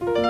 Bye.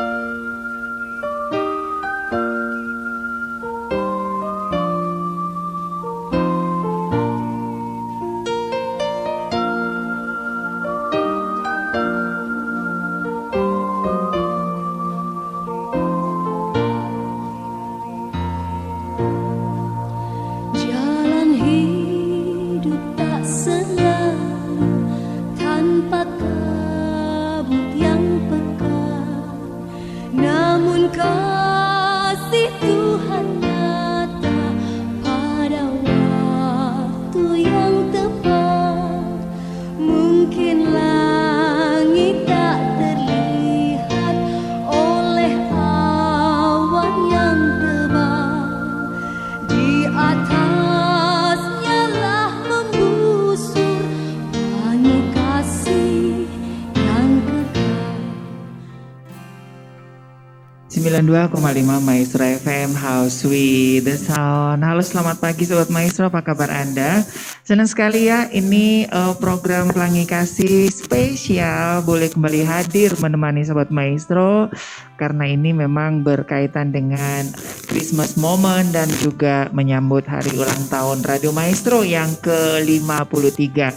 92,5 Maestro FM House with the Sound. Halo selamat pagi Sobat Maestro, apa kabar Anda? Senang sekali ya, ini uh, program Pelangi Kasih spesial boleh kembali hadir menemani Sobat Maestro karena ini memang berkaitan dengan Christmas moment dan juga menyambut hari ulang tahun Radio Maestro yang ke-53.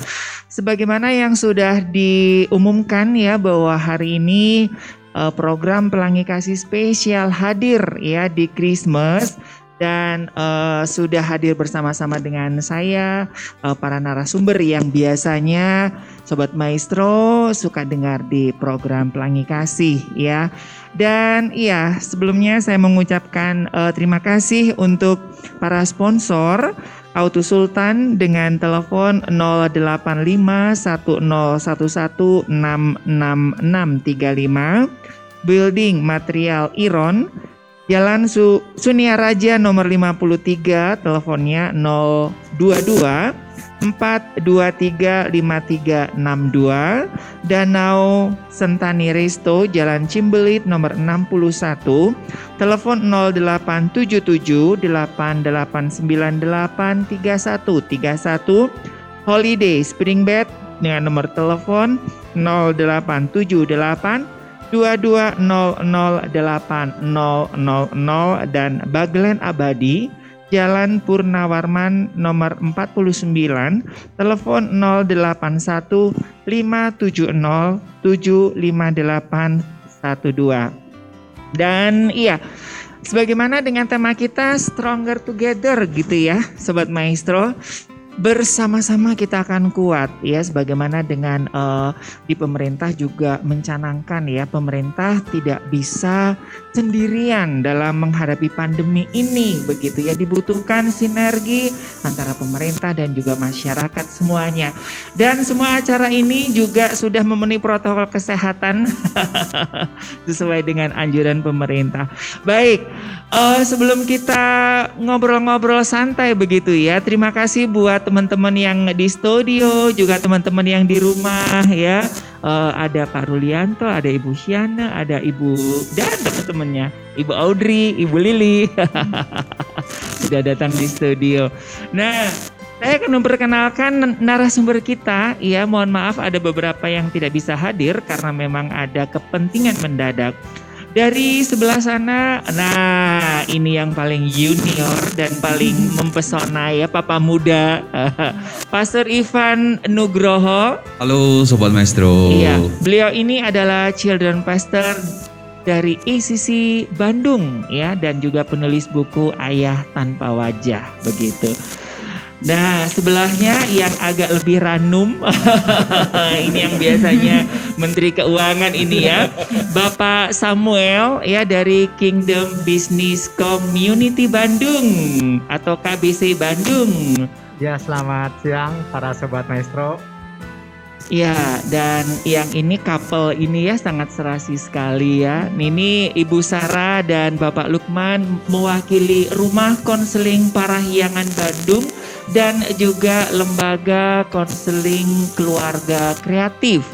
Sebagaimana yang sudah diumumkan ya bahwa hari ini uh, program Pelangi Kasih spesial hadir ya di Christmas dan uh, sudah hadir bersama-sama dengan saya uh, para narasumber yang biasanya sobat maestro suka dengar di program Pelangi Kasih ya. Dan iya, sebelumnya saya mengucapkan uh, terima kasih untuk para sponsor Auto Sultan dengan telepon 085101166635 Building Material Iron, Jalan Su Sunia Raja nomor 53, teleponnya 022 423 5362 Danau Sentani Resto Jalan Cimbelit nomor 61 telepon 0877 8898 3131 Holiday Spring Bed dengan nomor telepon 0878 2200800 dan Baglen Abadi Jalan Purnawarman nomor 49 telepon 081 570 75812 dan iya sebagaimana dengan tema kita Stronger Together gitu ya Sobat Maestro bersama-sama kita akan kuat ya. Sebagaimana dengan uh, di pemerintah juga mencanangkan ya pemerintah tidak bisa sendirian dalam menghadapi pandemi ini begitu ya. Dibutuhkan sinergi antara pemerintah dan juga masyarakat semuanya. Dan semua acara ini juga sudah memenuhi protokol kesehatan sesuai dengan anjuran pemerintah. Baik uh, sebelum kita ngobrol-ngobrol santai begitu ya. Terima kasih buat teman-teman yang di studio, juga teman-teman yang di rumah ya. Uh, ada Pak Rulianto, ada Ibu Siana, ada Ibu dan teman-temannya, Ibu Audrey, Ibu Lili. Sudah datang di studio. Nah, saya akan memperkenalkan narasumber kita. Ya, mohon maaf ada beberapa yang tidak bisa hadir karena memang ada kepentingan mendadak. Dari sebelah sana, nah ini yang paling junior dan paling mempesona ya, Papa Muda, Pastor Ivan Nugroho. Halo Sobat Maestro. Iya, beliau ini adalah Children Pastor dari ACC Bandung ya dan juga penulis buku Ayah Tanpa Wajah begitu. Nah, sebelahnya yang agak lebih ranum, ini yang biasanya Menteri Keuangan ini ya, Bapak Samuel ya dari Kingdom Business Community Bandung atau KBC Bandung. Ya, selamat siang para sobat maestro. Ya, dan yang ini couple ini ya sangat serasi sekali ya. Ini Ibu Sarah dan Bapak Lukman mewakili Rumah Konseling Parahyangan Bandung dan juga lembaga konseling keluarga kreatif.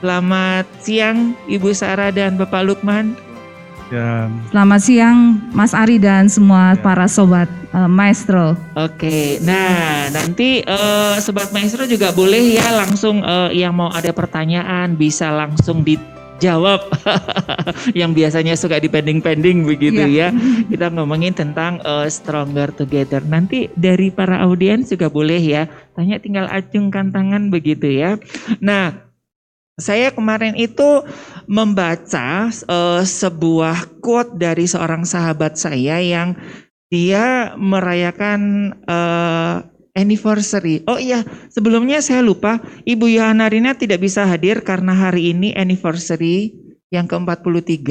Selamat siang Ibu Sarah dan Bapak Lukman. Ya. Selamat siang Mas Ari dan semua ya. para sobat uh, maestro. Oke, nah nanti uh, sobat maestro juga boleh ya langsung uh, yang mau ada pertanyaan bisa langsung di jawab yang biasanya suka dipending-pending begitu ya. Kita ngomongin tentang uh, stronger together. Nanti dari para audiens juga boleh ya. Tanya tinggal acungkan tangan begitu ya. Nah, saya kemarin itu membaca uh, sebuah quote dari seorang sahabat saya yang dia merayakan uh, anniversary. Oh iya, sebelumnya saya lupa, Ibu Yohana Rina tidak bisa hadir karena hari ini anniversary yang ke-43.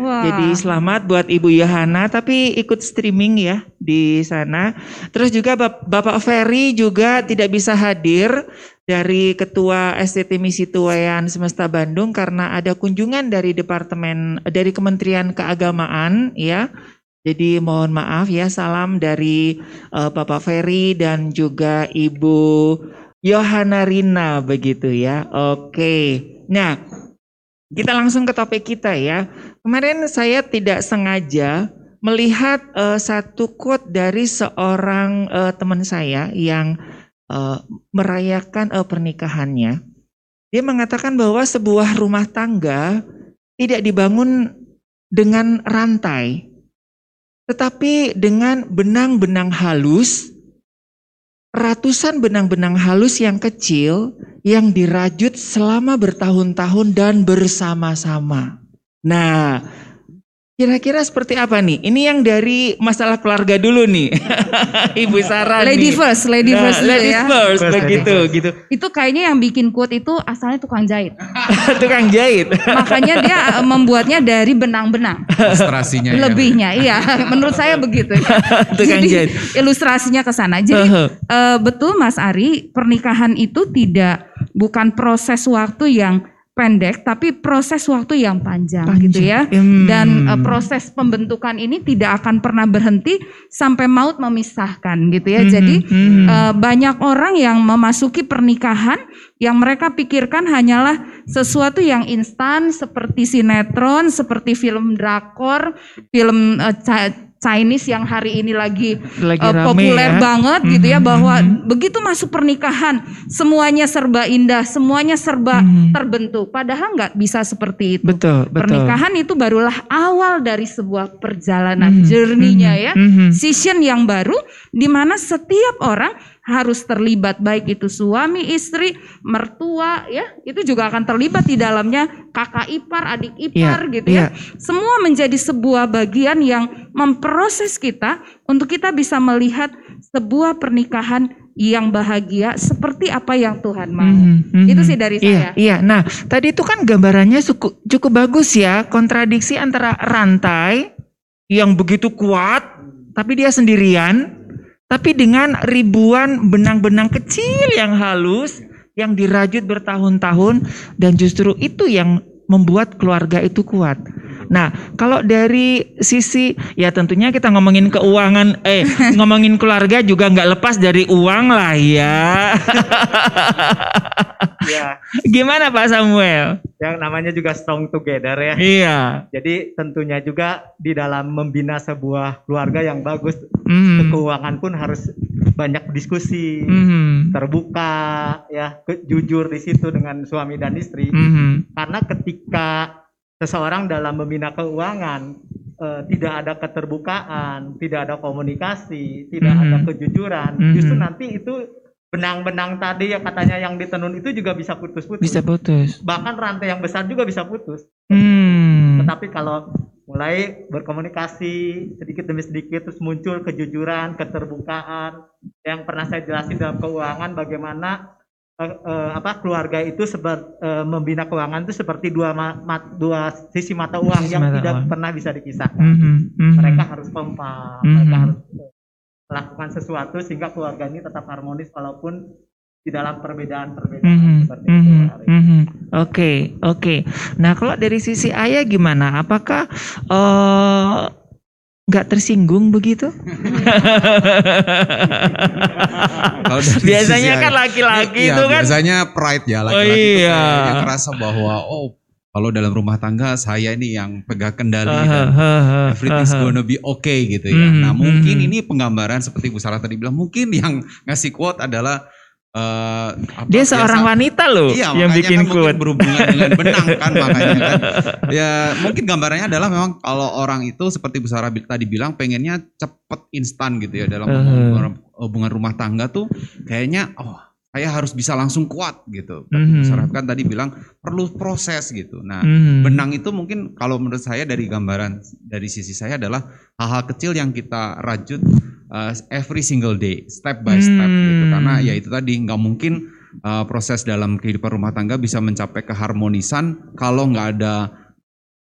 Jadi selamat buat Ibu Yohana tapi ikut streaming ya di sana. Terus juga Bapak Ferry juga tidak bisa hadir dari Ketua STT Misi Tuayan Semesta Bandung karena ada kunjungan dari Departemen dari Kementerian Keagamaan ya. Jadi mohon maaf ya salam dari uh, Bapak Ferry dan juga Ibu Yohana Rina begitu ya. Oke. Nah, kita langsung ke topik kita ya. Kemarin saya tidak sengaja melihat uh, satu quote dari seorang uh, teman saya yang uh, merayakan uh, pernikahannya. Dia mengatakan bahwa sebuah rumah tangga tidak dibangun dengan rantai, tetapi dengan benang-benang halus, ratusan benang-benang halus yang kecil yang dirajut selama bertahun-tahun dan bersama-sama. Nah, Kira-kira seperti apa nih? Ini yang dari masalah keluarga dulu nih, Ibu Sarah. Lady nih. first, lady nah, first lady ya. first, first begitu, gitu. Itu kayaknya yang bikin quote itu asalnya tukang jahit. tukang jahit. Makanya dia eh, membuatnya dari benang-benang. Ilustrasinya. Ya. Lebihnya, iya. Menurut saya begitu. tukang Jadi, jahit. Ilustrasinya ke sana. Jadi uh -huh. uh, betul Mas Ari, pernikahan itu tidak bukan proses waktu yang pendek tapi proses waktu yang panjang, panjang. gitu ya. Hmm. Dan uh, proses pembentukan ini tidak akan pernah berhenti sampai maut memisahkan gitu ya. Hmm. Jadi hmm. Uh, banyak orang yang memasuki pernikahan yang mereka pikirkan hanyalah sesuatu yang instan seperti sinetron, seperti film drakor, film uh, Chinese yang hari ini lagi, lagi uh, populer ya. banget mm-hmm. gitu ya bahwa mm-hmm. begitu masuk pernikahan semuanya serba indah, semuanya serba mm-hmm. terbentuk. Padahal nggak bisa seperti itu. Betul, betul. Pernikahan itu barulah awal dari sebuah perjalanan mm-hmm. journey-nya ya. Mm-hmm. Season yang baru di mana setiap orang harus terlibat baik itu suami istri mertua ya itu juga akan terlibat di dalamnya kakak ipar adik ipar yeah, gitu ya yeah. semua menjadi sebuah bagian yang memproses kita untuk kita bisa melihat sebuah pernikahan yang bahagia seperti apa yang Tuhan mau. Mm -hmm. Itu sih dari iya, saya. Iya, nah tadi itu kan gambarannya cukup, cukup bagus ya, kontradiksi antara rantai yang begitu kuat, tapi dia sendirian, tapi dengan ribuan benang-benang kecil yang halus yang dirajut bertahun-tahun dan justru itu yang membuat keluarga itu kuat. Nah, kalau dari sisi ya tentunya kita ngomongin keuangan, eh ngomongin keluarga juga nggak lepas dari uang lah ya. ya. Gimana Pak Samuel? Yang namanya juga strong together ya. Iya. Jadi tentunya juga di dalam membina sebuah keluarga yang bagus, mm. keuangan pun harus banyak diskusi, mm. terbuka, ya, jujur di situ dengan suami dan istri. Mm. Karena ketika seseorang dalam membina keuangan uh, tidak ada keterbukaan, tidak ada komunikasi, tidak mm -hmm. ada kejujuran, mm -hmm. justru nanti itu benang-benang tadi yang katanya yang ditenun itu juga bisa putus-putus. Bisa putus. Bahkan rantai yang besar juga bisa putus. Mm. Tetapi kalau mulai berkomunikasi sedikit demi sedikit terus muncul kejujuran, keterbukaan yang pernah saya jelasin dalam keuangan bagaimana uh, apa keluarga itu seperti uh, membina keuangan itu seperti dua ma dua sisi mata uang sisi yang mata tidak uang. pernah bisa dipisahkan. Mm -hmm, mm -hmm. Mereka harus kompak, mm -hmm. mereka harus melakukan sesuatu sehingga keluarga ini tetap harmonis walaupun di dalam perbedaan-perbedaan mm -hmm, seperti mm -hmm, itu. Oke, mm -hmm. oke. Okay, okay. Nah, kalau dari sisi ayah gimana? Apakah uh, nggak tersinggung begitu? Biasanya kan laki-laki iya, itu kan biasanya pride ya laki-laki oh, iya. itu merasa bahwa oh kalau dalam rumah tangga saya ini yang pegang kendali uh, dan uh, uh, everything's uh, gonna be okay gitu ya. Mm, nah mungkin mm, ini penggambaran seperti Bu Sarah tadi bilang mungkin yang ngasih quote adalah Uh, apa, dia seorang biasa, wanita loh iya, yang bikin kan quote berhubungan dengan benang kan makanya kan ya mungkin gambarannya adalah memang kalau orang itu seperti Bu Sarah tadi bilang pengennya cepet instan gitu ya dalam uh. hubungan, hubungan rumah tangga tuh kayaknya oh saya harus bisa langsung kuat gitu. Mm -hmm. kan tadi bilang perlu proses gitu. Nah, mm -hmm. benang itu mungkin kalau menurut saya dari gambaran dari sisi saya adalah hal-hal kecil yang kita rajut uh, every single day, step by step mm -hmm. gitu. Karena ya itu tadi nggak mungkin uh, proses dalam kehidupan rumah tangga bisa mencapai keharmonisan kalau nggak ada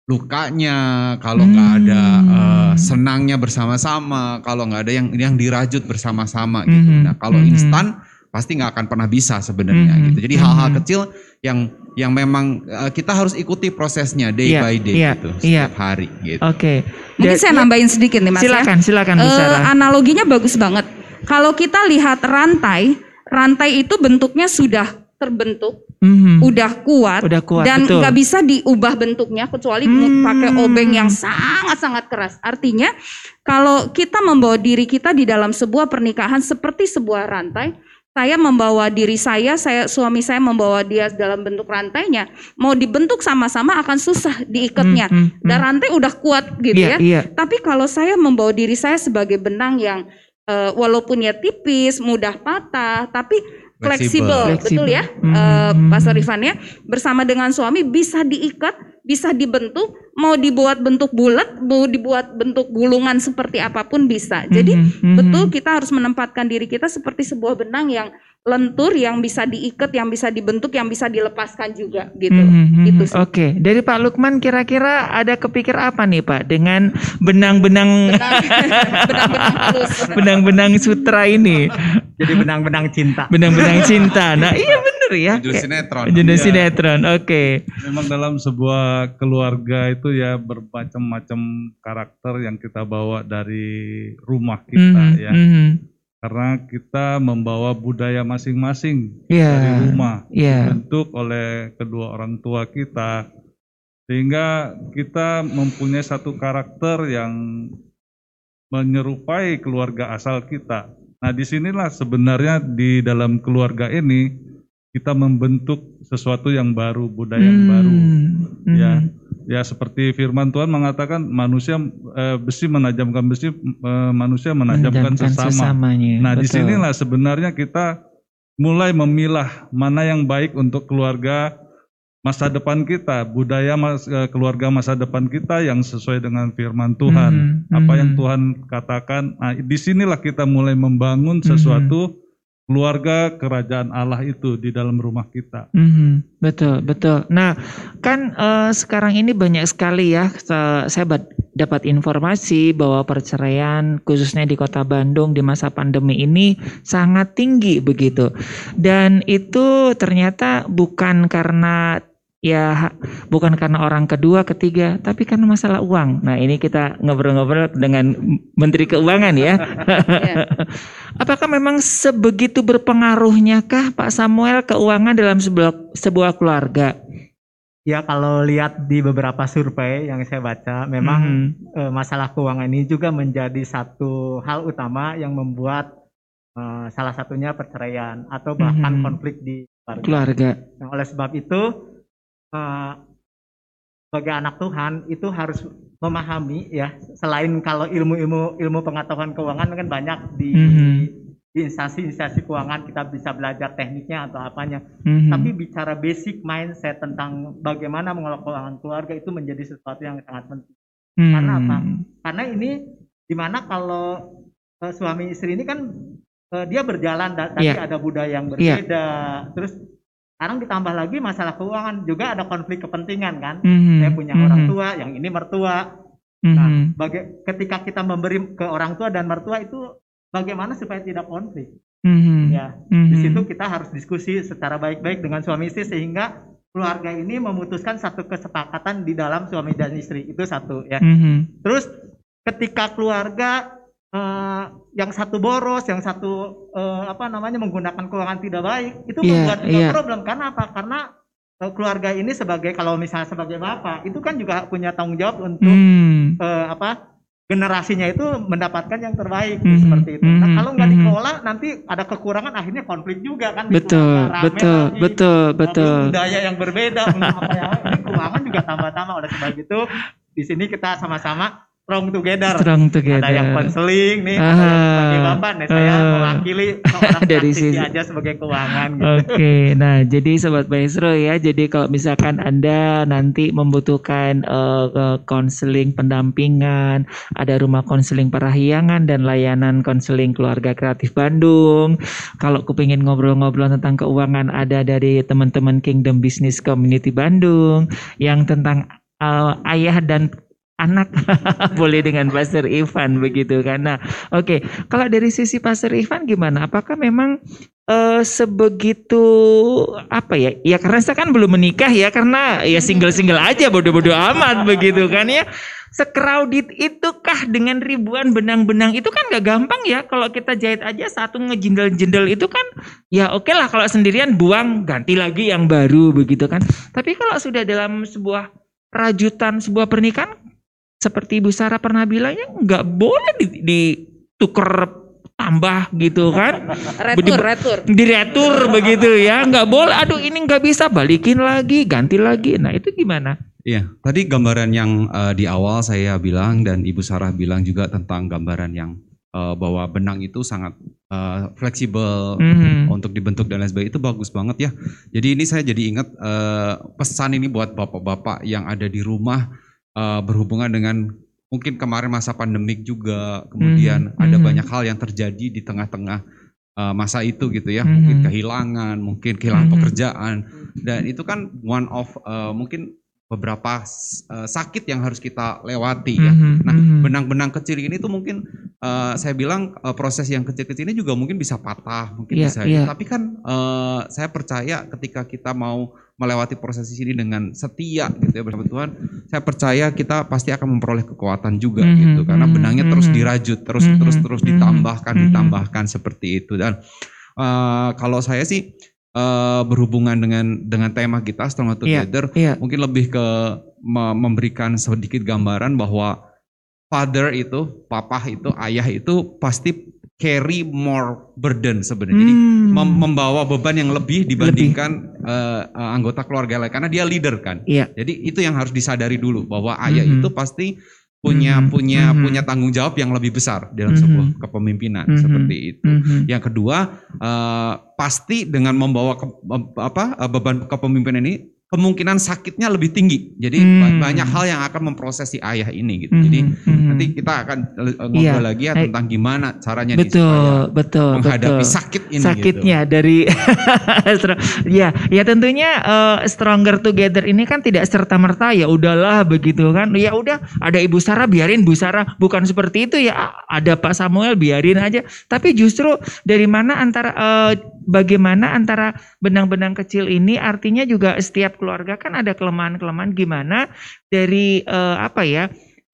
lukanya, kalau nggak hmm. ada uh, senangnya bersama-sama, kalau nggak ada yang yang dirajut bersama-sama gitu. Hmm. Nah, kalau hmm. instan pasti nggak akan pernah bisa sebenarnya mm -hmm. gitu. Jadi hal-hal mm -hmm. kecil yang yang memang uh, kita harus ikuti prosesnya day yeah, by day yeah, gitu setiap yeah. hari gitu. Oke. Okay. Mungkin saya ya, nambahin sedikit nih Mas silakan, ya. Silakan, uh, Analoginya bagus banget. Kalau kita lihat rantai, rantai itu bentuknya sudah terbentuk, mm-hmm. udah kuat, udah kuat dan nggak bisa diubah bentuknya kecuali mm. pakai obeng yang sangat-sangat keras. Artinya kalau kita membawa diri kita di dalam sebuah pernikahan seperti sebuah rantai, saya membawa diri saya, saya suami saya membawa dia dalam bentuk rantainya, mau dibentuk sama-sama akan susah diikatnya. Hmm, hmm, Dan hmm. rantai udah kuat gitu yeah, ya. Yeah. Tapi kalau saya membawa diri saya sebagai benang yang uh, walaupun ya tipis, mudah patah, tapi fleksibel, betul ya, hmm, uh, Pastor Ivan ya. Bersama dengan suami bisa diikat, bisa dibentuk, mau dibuat bentuk bulat, mau dibuat bentuk gulungan seperti apa pun bisa. Jadi mm -hmm. betul kita harus menempatkan diri kita seperti sebuah benang yang lentur, yang bisa diikat, yang bisa dibentuk, yang bisa dilepaskan juga gitu. Mm -hmm. gitu Oke, okay. dari Pak Lukman kira-kira ada kepikir apa nih Pak dengan benang-benang benang-benang sutra ini? Jadi benang-benang cinta. Benang-benang cinta. Nah, iya benar bener ya. Judul sinetron. Judul ya. sinetron. Oke. Okay. Memang dalam sebuah keluarga itu ya bermacam-macam karakter yang kita bawa dari rumah kita mm -hmm. ya. Mm -hmm. Karena kita membawa budaya masing-masing yeah. dari rumah yeah. dibentuk oleh kedua orang tua kita sehingga kita mempunyai satu karakter yang menyerupai keluarga asal kita. Nah, di sinilah sebenarnya di dalam keluarga ini kita membentuk sesuatu yang baru, budaya hmm. yang baru. Hmm. Ya, ya seperti firman Tuhan mengatakan manusia eh, besi menajamkan besi, eh, manusia menajamkan, sesama. Sesamanya. Nah, Betul. di sinilah sebenarnya kita mulai memilah mana yang baik untuk keluarga masa depan kita, budaya mas, eh, keluarga masa depan kita yang sesuai dengan firman Tuhan. Hmm. Apa yang hmm. Tuhan katakan. Nah, di sinilah kita mulai membangun sesuatu. Hmm keluarga kerajaan Allah itu di dalam rumah kita. Mm-hmm, betul, betul. Nah, kan uh, sekarang ini banyak sekali ya, saya dapat informasi bahwa perceraian khususnya di kota Bandung di masa pandemi ini sangat tinggi begitu. Dan itu ternyata bukan karena ya bukan karena orang kedua, ketiga, tapi karena masalah uang. Nah ini kita ngobrol-ngobrol dengan Menteri Keuangan ya. Iya. Apakah memang sebegitu berpengaruhnya kah Pak Samuel keuangan dalam sebuah, sebuah keluarga? Ya kalau lihat di beberapa survei yang saya baca, memang mm -hmm. masalah keuangan ini juga menjadi satu hal utama yang membuat uh, salah satunya perceraian atau bahkan mm -hmm. konflik di keluarga. keluarga. Nah, oleh sebab itu uh, sebagai anak Tuhan itu harus memahami ya selain kalau ilmu-ilmu ilmu pengetahuan keuangan kan banyak di mm-hmm. di instansi-instansi keuangan kita bisa belajar tekniknya atau apanya mm-hmm. tapi bicara basic mindset tentang bagaimana mengelola keuangan keluarga itu menjadi sesuatu yang sangat penting mm-hmm. karena apa karena ini di mana kalau uh, suami istri ini kan uh, dia berjalan tapi yeah. ada budaya yang iya. berbeda yeah. terus sekarang ditambah lagi masalah keuangan juga ada konflik kepentingan kan. Mm-hmm. Saya punya mm-hmm. orang tua, yang ini mertua. Mm-hmm. Nah, baga- ketika kita memberi ke orang tua dan mertua itu bagaimana supaya tidak konflik? Mm-hmm. Ya, mm-hmm. di situ kita harus diskusi secara baik-baik dengan suami istri sehingga keluarga ini memutuskan satu kesepakatan di dalam suami dan istri itu satu ya. Mm-hmm. Terus ketika keluarga uh, yang satu boros, yang satu uh, apa namanya menggunakan keuangan tidak baik, itu yeah, membuat yeah. problem. Karena apa? Karena uh, keluarga ini sebagai kalau misalnya sebagai bapak, itu kan juga punya tanggung jawab untuk hmm. uh, apa? generasinya itu mendapatkan yang terbaik mm -hmm. seperti itu. Nah kalau nggak mm -hmm. dikelola nanti ada kekurangan akhirnya konflik juga kan. Betul, betul, lagi, betul, betul. Budaya yang berbeda, apa ya, ini keuangan juga tambah-tambah oleh sebab itu di sini kita sama-sama strong together. Strong together. Ada yang konseling nih, uh, ada yang sebagai bapak nih, saya uh, mewakili dari sisi aja sebagai keuangan. Gitu. Oke, okay. nah jadi sobat maestro ya, jadi kalau misalkan anda nanti membutuhkan konseling uh, pendampingan, ada rumah konseling parahyangan dan layanan konseling keluarga kreatif Bandung. Kalau kepingin ngobrol-ngobrol tentang keuangan, ada dari teman-teman Kingdom Business Community Bandung yang tentang uh, ayah dan anak. Boleh dengan Pastor Ivan begitu karena oke. Okay. kalau dari sisi Pastor Ivan gimana? Apakah memang uh, sebegitu apa ya? Ya karena saya kan belum menikah ya karena ya single-single aja bodoh-bodoh amat begitu kan ya. Sekraudit itu kah dengan ribuan benang-benang? Itu kan gak gampang ya kalau kita jahit aja satu ngejendel-jendel itu kan ya oke okay lah kalau sendirian buang ganti lagi yang baru begitu kan. Tapi kalau sudah dalam sebuah rajutan sebuah pernikahan seperti Ibu Sarah pernah bilang ya nggak boleh ditukar tambah gitu kan. Retur retur. diretur begitu ya nggak boleh. Aduh ini nggak bisa balikin lagi ganti lagi. Nah itu gimana? Iya, tadi gambaran yang uh, di awal saya bilang dan Ibu Sarah bilang juga tentang gambaran yang uh, bahwa benang itu sangat uh, fleksibel mm-hmm. untuk dibentuk dan lain sebagainya itu bagus banget ya. Jadi ini saya jadi ingat uh, pesan ini buat bapak-bapak yang ada di rumah uh, berhubungan dengan mungkin kemarin masa pandemik juga, kemudian mm-hmm. ada mhm. banyak hal yang terjadi di tengah-tengah uh, masa itu gitu ya, mm-hmm. mungkin kehilangan, mungkin kehilangan mm-hmm. pekerjaan, dan itu kan one of uh, mungkin beberapa uh, sakit yang harus kita lewati ya. Mm-hmm. Nah, mhm. benang-benang kecil ini tuh mungkin uh, saya bilang uh, proses yang kecil-kecil ini juga mungkin bisa patah, mungkin yeah, bisa. Yeah. Tapi kan uh, saya percaya ketika kita mau melewati proses ini dengan setia gitu ya bersama Tuhan, saya percaya kita pasti akan memperoleh kekuatan juga mm -hmm, gitu karena mhm, benangnya mm -hmm, terus dirajut, terus mm -hmm, terus terus mhm, ditambahkan, mm -hmm, ditambahkan seperti itu dan uh, kalau saya sih uh, berhubungan dengan dengan tema kita Strong iya, Together, yeah, yeah. mungkin lebih ke memberikan sedikit gambaran bahwa father itu, papa itu, ayah itu pasti carry more burden sebenarnya. Hmm. Jadi mem membawa beban yang lebih dibandingkan lebih. Uh, uh, anggota keluarga lain karena dia leader kan. Iya. Jadi itu yang harus disadari dulu bahwa ayah -hmm. itu pasti punya -hmm. punya -hmm. punya tanggung jawab yang lebih besar dalam -hmm. sebuah kepemimpinan -hmm. seperti itu. -hmm. Yang kedua uh, pasti dengan membawa ke, apa beban kepemimpinan ini kemungkinan sakitnya lebih tinggi. Jadi hmm. banyak hal yang akan memproses si ayah ini gitu. Hmm. Jadi hmm. nanti kita akan ngobrol iya. lagi ya tentang gimana caranya betul, betul, menghadapi betul. sakit ini. Sakitnya gitu. dari ya, ya tentunya uh, stronger together ini kan tidak serta merta ya udahlah begitu kan. Ya udah ada Ibu Sarah biarin Bu Sarah bukan seperti itu ya. Ada Pak Samuel biarin aja. Tapi justru dari mana antara uh, bagaimana antara benang-benang kecil ini artinya juga setiap keluarga kan ada kelemahan-kelemahan gimana dari uh, apa ya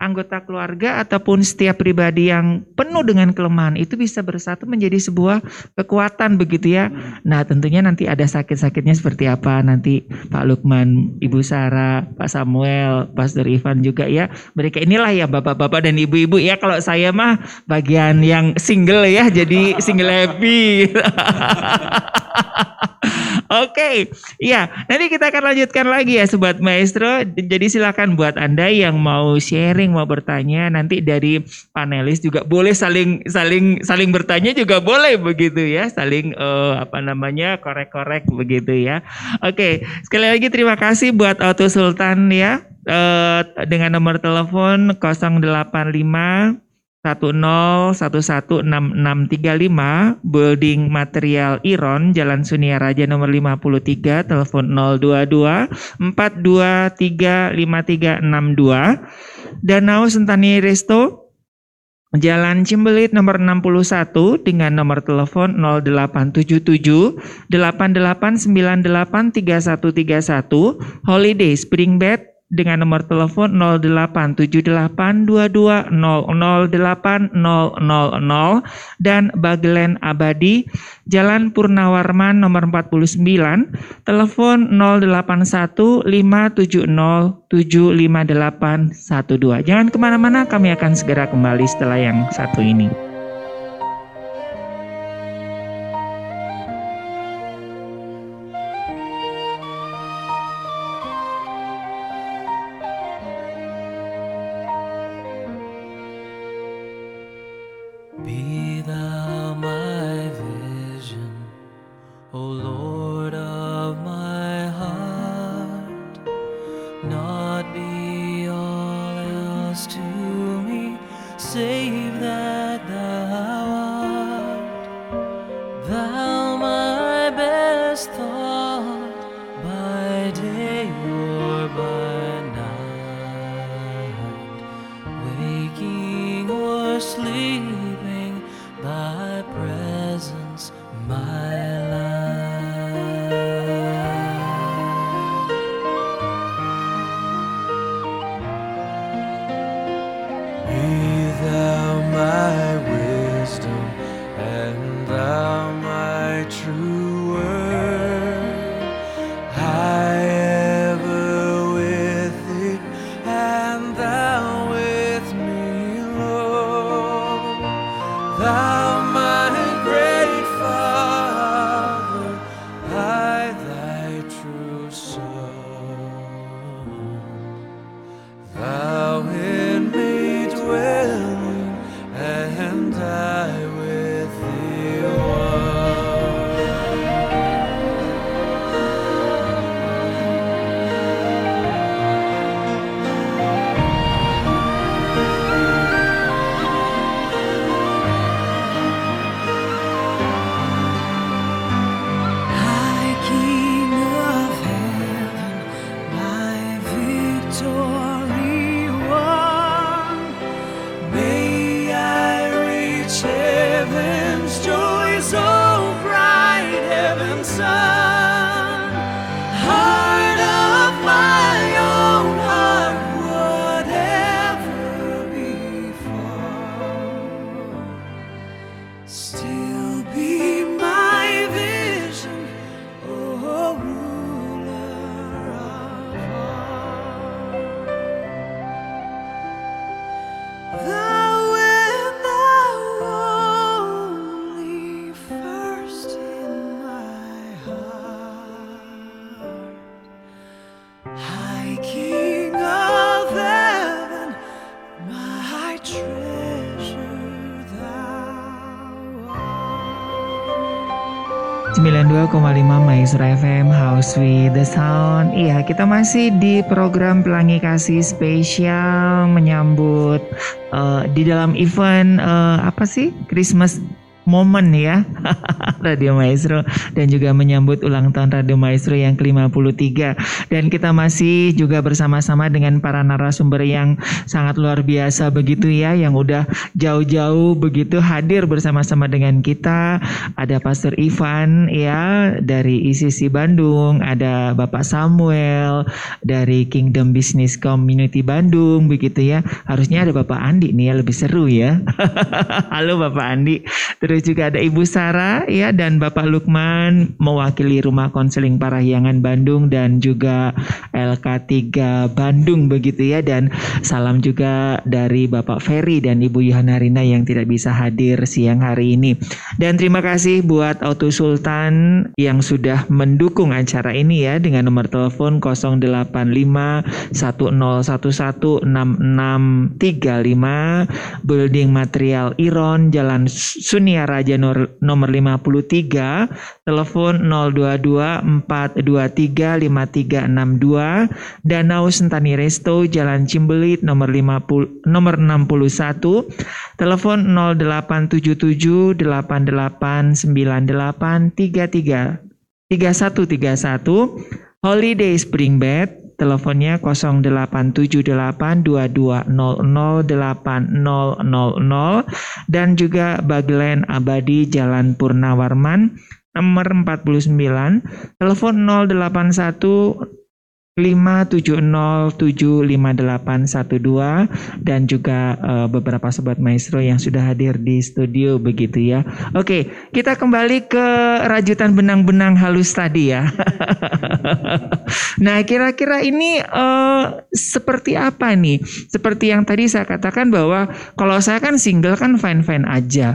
anggota keluarga ataupun setiap pribadi yang penuh dengan kelemahan itu bisa bersatu menjadi sebuah kekuatan begitu ya. Nah tentunya nanti ada sakit-sakitnya seperti apa nanti Pak Lukman, Ibu Sarah, Pak Samuel, Pastor Ivan juga ya. Mereka inilah ya bapak-bapak dan ibu-ibu ya. Kalau saya mah bagian yang single ya jadi single happy. Oke, okay. ya nanti kita akan lanjutkan lagi ya Sobat Maestro. Jadi silakan buat Anda yang mau sharing, mau bertanya, nanti dari panelis juga boleh saling saling saling bertanya juga boleh begitu ya, saling uh, apa namanya korek-korek begitu ya. Oke, okay. sekali lagi terima kasih buat Auto Sultan ya. Uh, dengan nomor telepon 085 10116635 Building Material Iron Jalan Sunia Raja nomor 53 telepon 022 4235362 Danau Sentani Resto Jalan Cimbelit nomor 61 dengan nomor telepon 0877 88983131 Holiday Spring Bed dengan nomor telepon 087822008000 dan Bagelen Abadi Jalan Purnawarman nomor 49 telepon 081570758812 jangan ke mana-mana kami akan segera kembali setelah yang satu ini Maestro FM House with the Sound. Iya, kita masih di program Pelangi Kasih spesial menyambut uh, di dalam event uh, apa sih? Christmas momen ya. Radio Maestro. Dan juga menyambut ulang tahun Radio Maestro yang ke-53. Dan kita masih juga bersama-sama dengan para narasumber yang sangat luar biasa begitu ya yang udah jauh-jauh begitu hadir bersama-sama dengan kita. Ada Pastor Ivan ya dari ICC Bandung. Ada Bapak Samuel dari Kingdom Business Community Bandung begitu ya. Harusnya ada Bapak Andi nih ya lebih seru ya. Halo Bapak Andi. Terus Terus juga ada Ibu Sarah ya dan Bapak Lukman mewakili Rumah Konseling Parahyangan Bandung dan juga LK3 Bandung begitu ya dan salam juga dari Bapak Ferry dan Ibu Yohana Rina yang tidak bisa hadir siang hari ini. Dan terima kasih buat Auto Sultan yang sudah mendukung acara ini ya dengan nomor telepon 085 1011 6635 Building Material Iron Jalan Sunia Raja nomor 53, telepon 022 423 5362, Danau Sentani Resto, Jalan Cimbelit nomor 50 nomor 61, telepon 0877 8898 3131, Holiday Spring Bed teleponnya 087822008000 dan juga Baglen Abadi Jalan Purnawarman nomor 49 telepon 081 570758112 dan juga uh, beberapa sobat maestro yang sudah hadir di studio begitu ya. Oke, kita kembali ke rajutan benang-benang halus tadi ya. nah, kira-kira ini uh, seperti apa nih? Seperti yang tadi saya katakan bahwa kalau saya kan single kan fine-fine aja.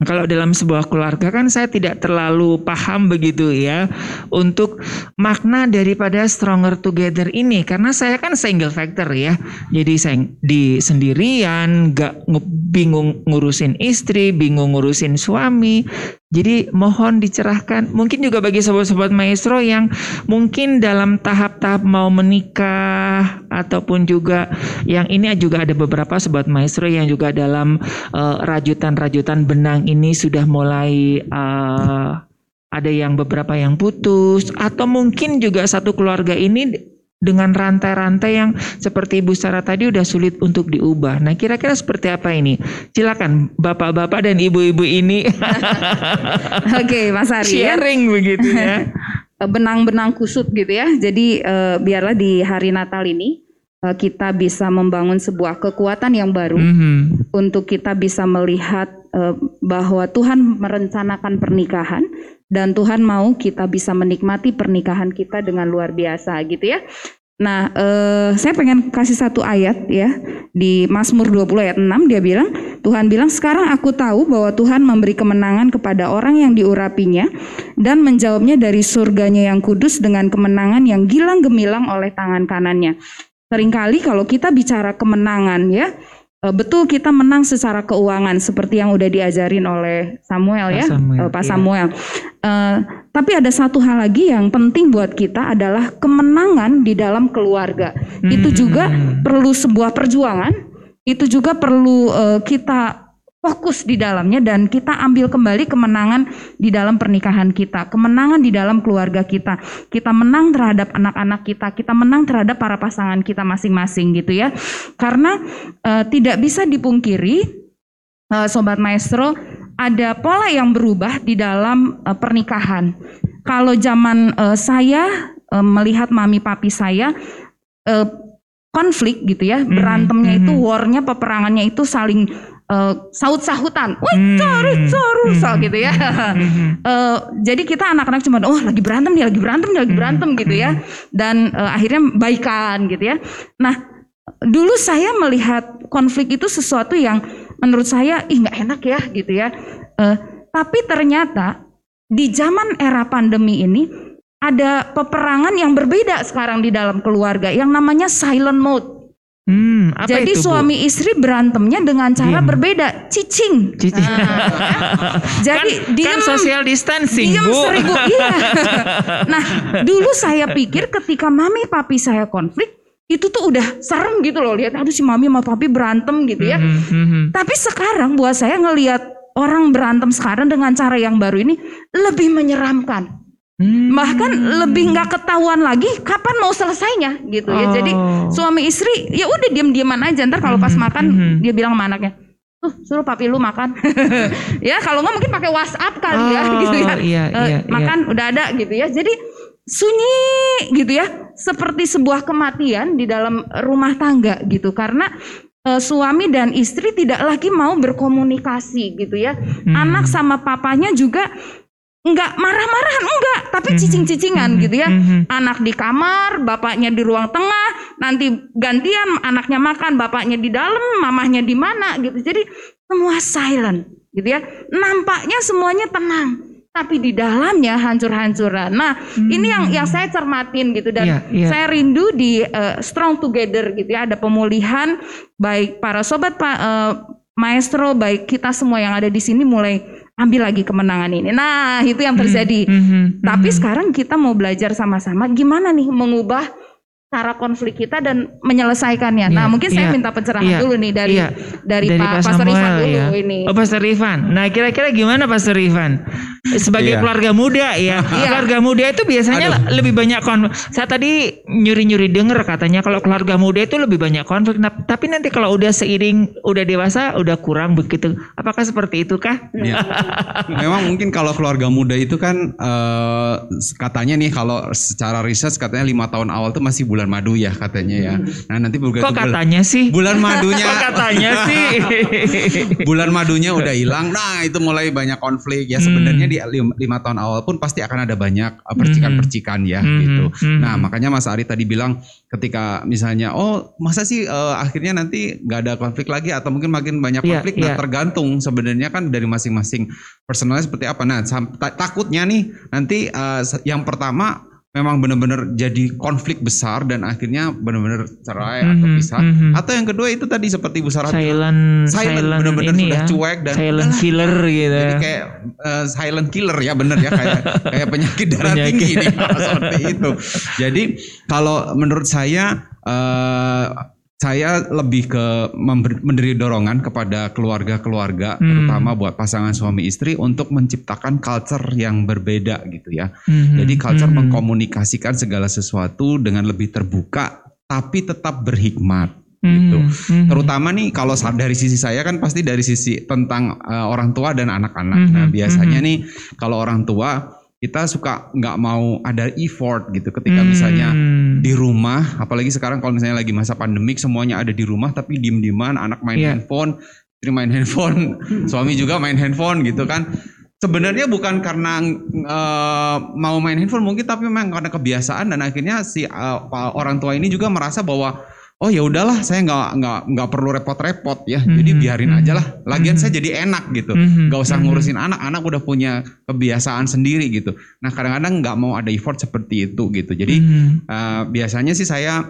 Kalau dalam sebuah keluarga kan saya tidak terlalu paham begitu ya untuk makna daripada stronger together ini karena saya kan single factor ya. Jadi saya di sendirian, gak bingung ngurusin istri, bingung ngurusin suami. Jadi mohon dicerahkan. Mungkin juga bagi sobat-sobat maestro yang mungkin dalam tahap-tahap mau menikah ataupun juga yang ini juga ada beberapa sobat maestro yang juga dalam eh, rajutan-rajutan uh, benang ini sudah mulai uh, ada yang beberapa yang putus atau mungkin juga satu keluarga ini dengan rantai-rantai yang seperti Ibu Sarah tadi udah sulit untuk diubah. Nah, kira-kira seperti apa ini? Silakan Bapak-bapak dan Ibu-ibu ini. Oke, Mas Ari. Ya. Sharing ya. begitu ya. Benang-benang kusut gitu ya. Jadi uh, biarlah di hari Natal ini uh, kita bisa membangun sebuah kekuatan yang baru mm -hmm. untuk kita bisa melihat uh, bahwa Tuhan merencanakan pernikahan dan Tuhan mau kita bisa menikmati pernikahan kita dengan luar biasa gitu ya. Nah, eh, saya pengen kasih satu ayat ya di Mazmur 20 ayat 6 dia bilang, Tuhan bilang, "Sekarang aku tahu bahwa Tuhan memberi kemenangan kepada orang yang diurapinya dan menjawabnya dari surganya yang kudus dengan kemenangan yang gilang gemilang oleh tangan kanannya." Seringkali kalau kita bicara kemenangan ya, betul kita menang secara keuangan seperti yang udah diajarin oleh Samuel Pak ya, Samuel, uh, Pak iya. Samuel. Uh, tapi ada satu hal lagi yang penting buat kita adalah kemenangan di dalam keluarga. Hmm. Itu juga perlu sebuah perjuangan. Itu juga perlu uh, kita fokus di dalamnya dan kita ambil kembali kemenangan di dalam pernikahan kita, kemenangan di dalam keluarga kita. Kita menang terhadap anak-anak kita, kita menang terhadap para pasangan kita masing-masing gitu ya. Karena uh, tidak bisa dipungkiri uh, sobat maestro ada pola yang berubah di dalam uh, pernikahan. Kalau zaman uh, saya uh, melihat mami papi saya uh, konflik gitu ya, hmm, berantemnya mm -hmm. itu warnya peperangannya itu saling uh, saut-sahutan, wih hmm. cari cari hmm. gitu ya. uh, jadi kita anak-anak cuma, oh lagi berantem nih, lagi berantem nih, lagi hmm. berantem gitu ya. Dan uh, akhirnya baikan gitu ya. Nah dulu saya melihat konflik itu sesuatu yang menurut saya ih nggak enak ya gitu ya. Uh, tapi ternyata di zaman era pandemi ini ada peperangan yang berbeda sekarang di dalam keluarga yang namanya silent mode. Hmm, apa Jadi itu, suami Bu? istri berantemnya dengan cara Diem. berbeda, cicing. Cicing. Nah, Jadi kan, diem, kan social distancing, diem Bu. Seribu, iya. nah, dulu saya pikir ketika mami papi saya konflik, itu tuh udah serem gitu loh lihat aduh si mami sama papi berantem gitu ya. Mm -hmm. Tapi sekarang buat saya ngelihat orang berantem sekarang dengan cara yang baru ini lebih menyeramkan. Hmm. Bahkan lebih nggak ketahuan lagi kapan mau selesainya gitu ya. Jadi oh. suami istri ya udah diam-diaman aja ntar kalau pas hmm. makan hmm. dia bilang sama anaknya, tuh suruh papi lu makan. ya kalau nggak mungkin pakai WhatsApp kali ya, oh, ya gitu ya. Iya, uh, iya, makan iya. udah ada gitu ya. Jadi sunyi gitu ya, seperti sebuah kematian di dalam rumah tangga gitu karena uh, suami dan istri tidak lagi mau berkomunikasi gitu ya. Hmm. Anak sama papanya juga Enggak marah-marahan enggak, tapi mhm. cicing-cicingan gitu ya. Mhm. Anak di kamar, bapaknya di ruang tengah, nanti gantian anaknya makan, bapaknya di dalam, mamahnya di mana gitu. Jadi semua silent gitu ya. Nampaknya semuanya tenang, tapi di dalamnya hancur-hancuran. Nah, hmm. ini yang yang saya cermatin gitu dan yeah, yeah. saya rindu di uh, strong together gitu ya. Ada pemulihan baik para sobat Pak uh, maestro, baik kita semua yang ada di sini mulai ambil lagi kemenangan ini. Nah, itu yang terjadi. Mm -hmm, Tapi mm -hmm. sekarang kita mau belajar sama-sama gimana nih mengubah cara konflik kita dan menyelesaikannya. Yeah, nah, iya, mungkin saya yeah, minta pencerahan yeah, dulu nih dari yeah, dari, dari Pak Pastor Ivan dulu ya. ini. Oh, Pastor Ivan. Nah, kira-kira gimana Pastor Ivan? sebagai iya. keluarga muda ya. Iya. keluarga muda itu biasanya Aduh. lebih banyak konflik. Saya tadi nyuri-nyuri denger katanya kalau keluarga muda itu lebih banyak konflik. Nah, tapi nanti kalau udah seiring udah dewasa udah kurang begitu. Apakah seperti itu kah? Ya. Memang mungkin kalau keluarga muda itu kan uh, katanya nih kalau secara riset katanya lima tahun awal tuh masih bulan madu ya katanya ya. Nah nanti bulan Kok katanya sih? Bulan madunya. Kok katanya sih? bulan madunya udah hilang. Nah itu mulai banyak konflik ya sebenarnya di lima tahun awal pun pasti akan ada banyak uh, percikan-percikan ya hmm. gitu. Hmm. Nah makanya Mas Ari tadi bilang ketika misalnya oh masa sih uh, akhirnya nanti nggak ada konflik lagi atau mungkin makin banyak iya, konflik. Yeah, nah yeah. tergantung sebenarnya kan dari masing-masing personalnya seperti apa. Nah takutnya nih nanti uh, yang pertama memang benar-benar jadi konflik besar dan akhirnya benar-benar cerai mm-hmm, atau mhm, pisah mm-hmm. atau yang kedua itu tadi seperti Bu Sarah silent silent, silent benar-benar sudah ya, cuek dan silent killer gitu jadi kayak uh, silent killer ya benar ya kayak kayak penyakit darah penyakit. tinggi nih seperti itu jadi kalau menurut saya uh, saya lebih ke memberi dorongan kepada keluarga-keluarga hmm. terutama buat pasangan suami istri untuk menciptakan culture yang berbeda gitu ya. Hmm. Jadi culture hmm. mengkomunikasikan segala sesuatu dengan lebih terbuka tapi tetap berhikmat gitu. Hmm. Terutama nih kalau dari sisi saya kan pasti dari sisi tentang uh, orang tua dan anak-anak. Hmm. Nah, biasanya hmm. nih kalau orang tua kita suka nggak mau ada effort gitu ketika hmm. misalnya di rumah apalagi sekarang kalau misalnya lagi masa pandemik semuanya ada di rumah tapi diem-dieman anak main yeah. handphone istri main handphone suami juga main handphone gitu kan sebenarnya bukan karena uh, mau main handphone mungkin tapi memang karena kebiasaan dan akhirnya si uh, orang tua ini juga merasa bahwa oh ya udahlah saya nggak nggak nggak perlu repot-repot ya mm-hmm. jadi biarin aja lah lagian mm-hmm. saya jadi enak gitu mm-hmm. nggak usah ngurusin mm-hmm. anak anak udah punya kebiasaan sendiri gitu nah kadang-kadang nggak mau ada effort seperti itu gitu jadi mm-hmm. uh, biasanya sih saya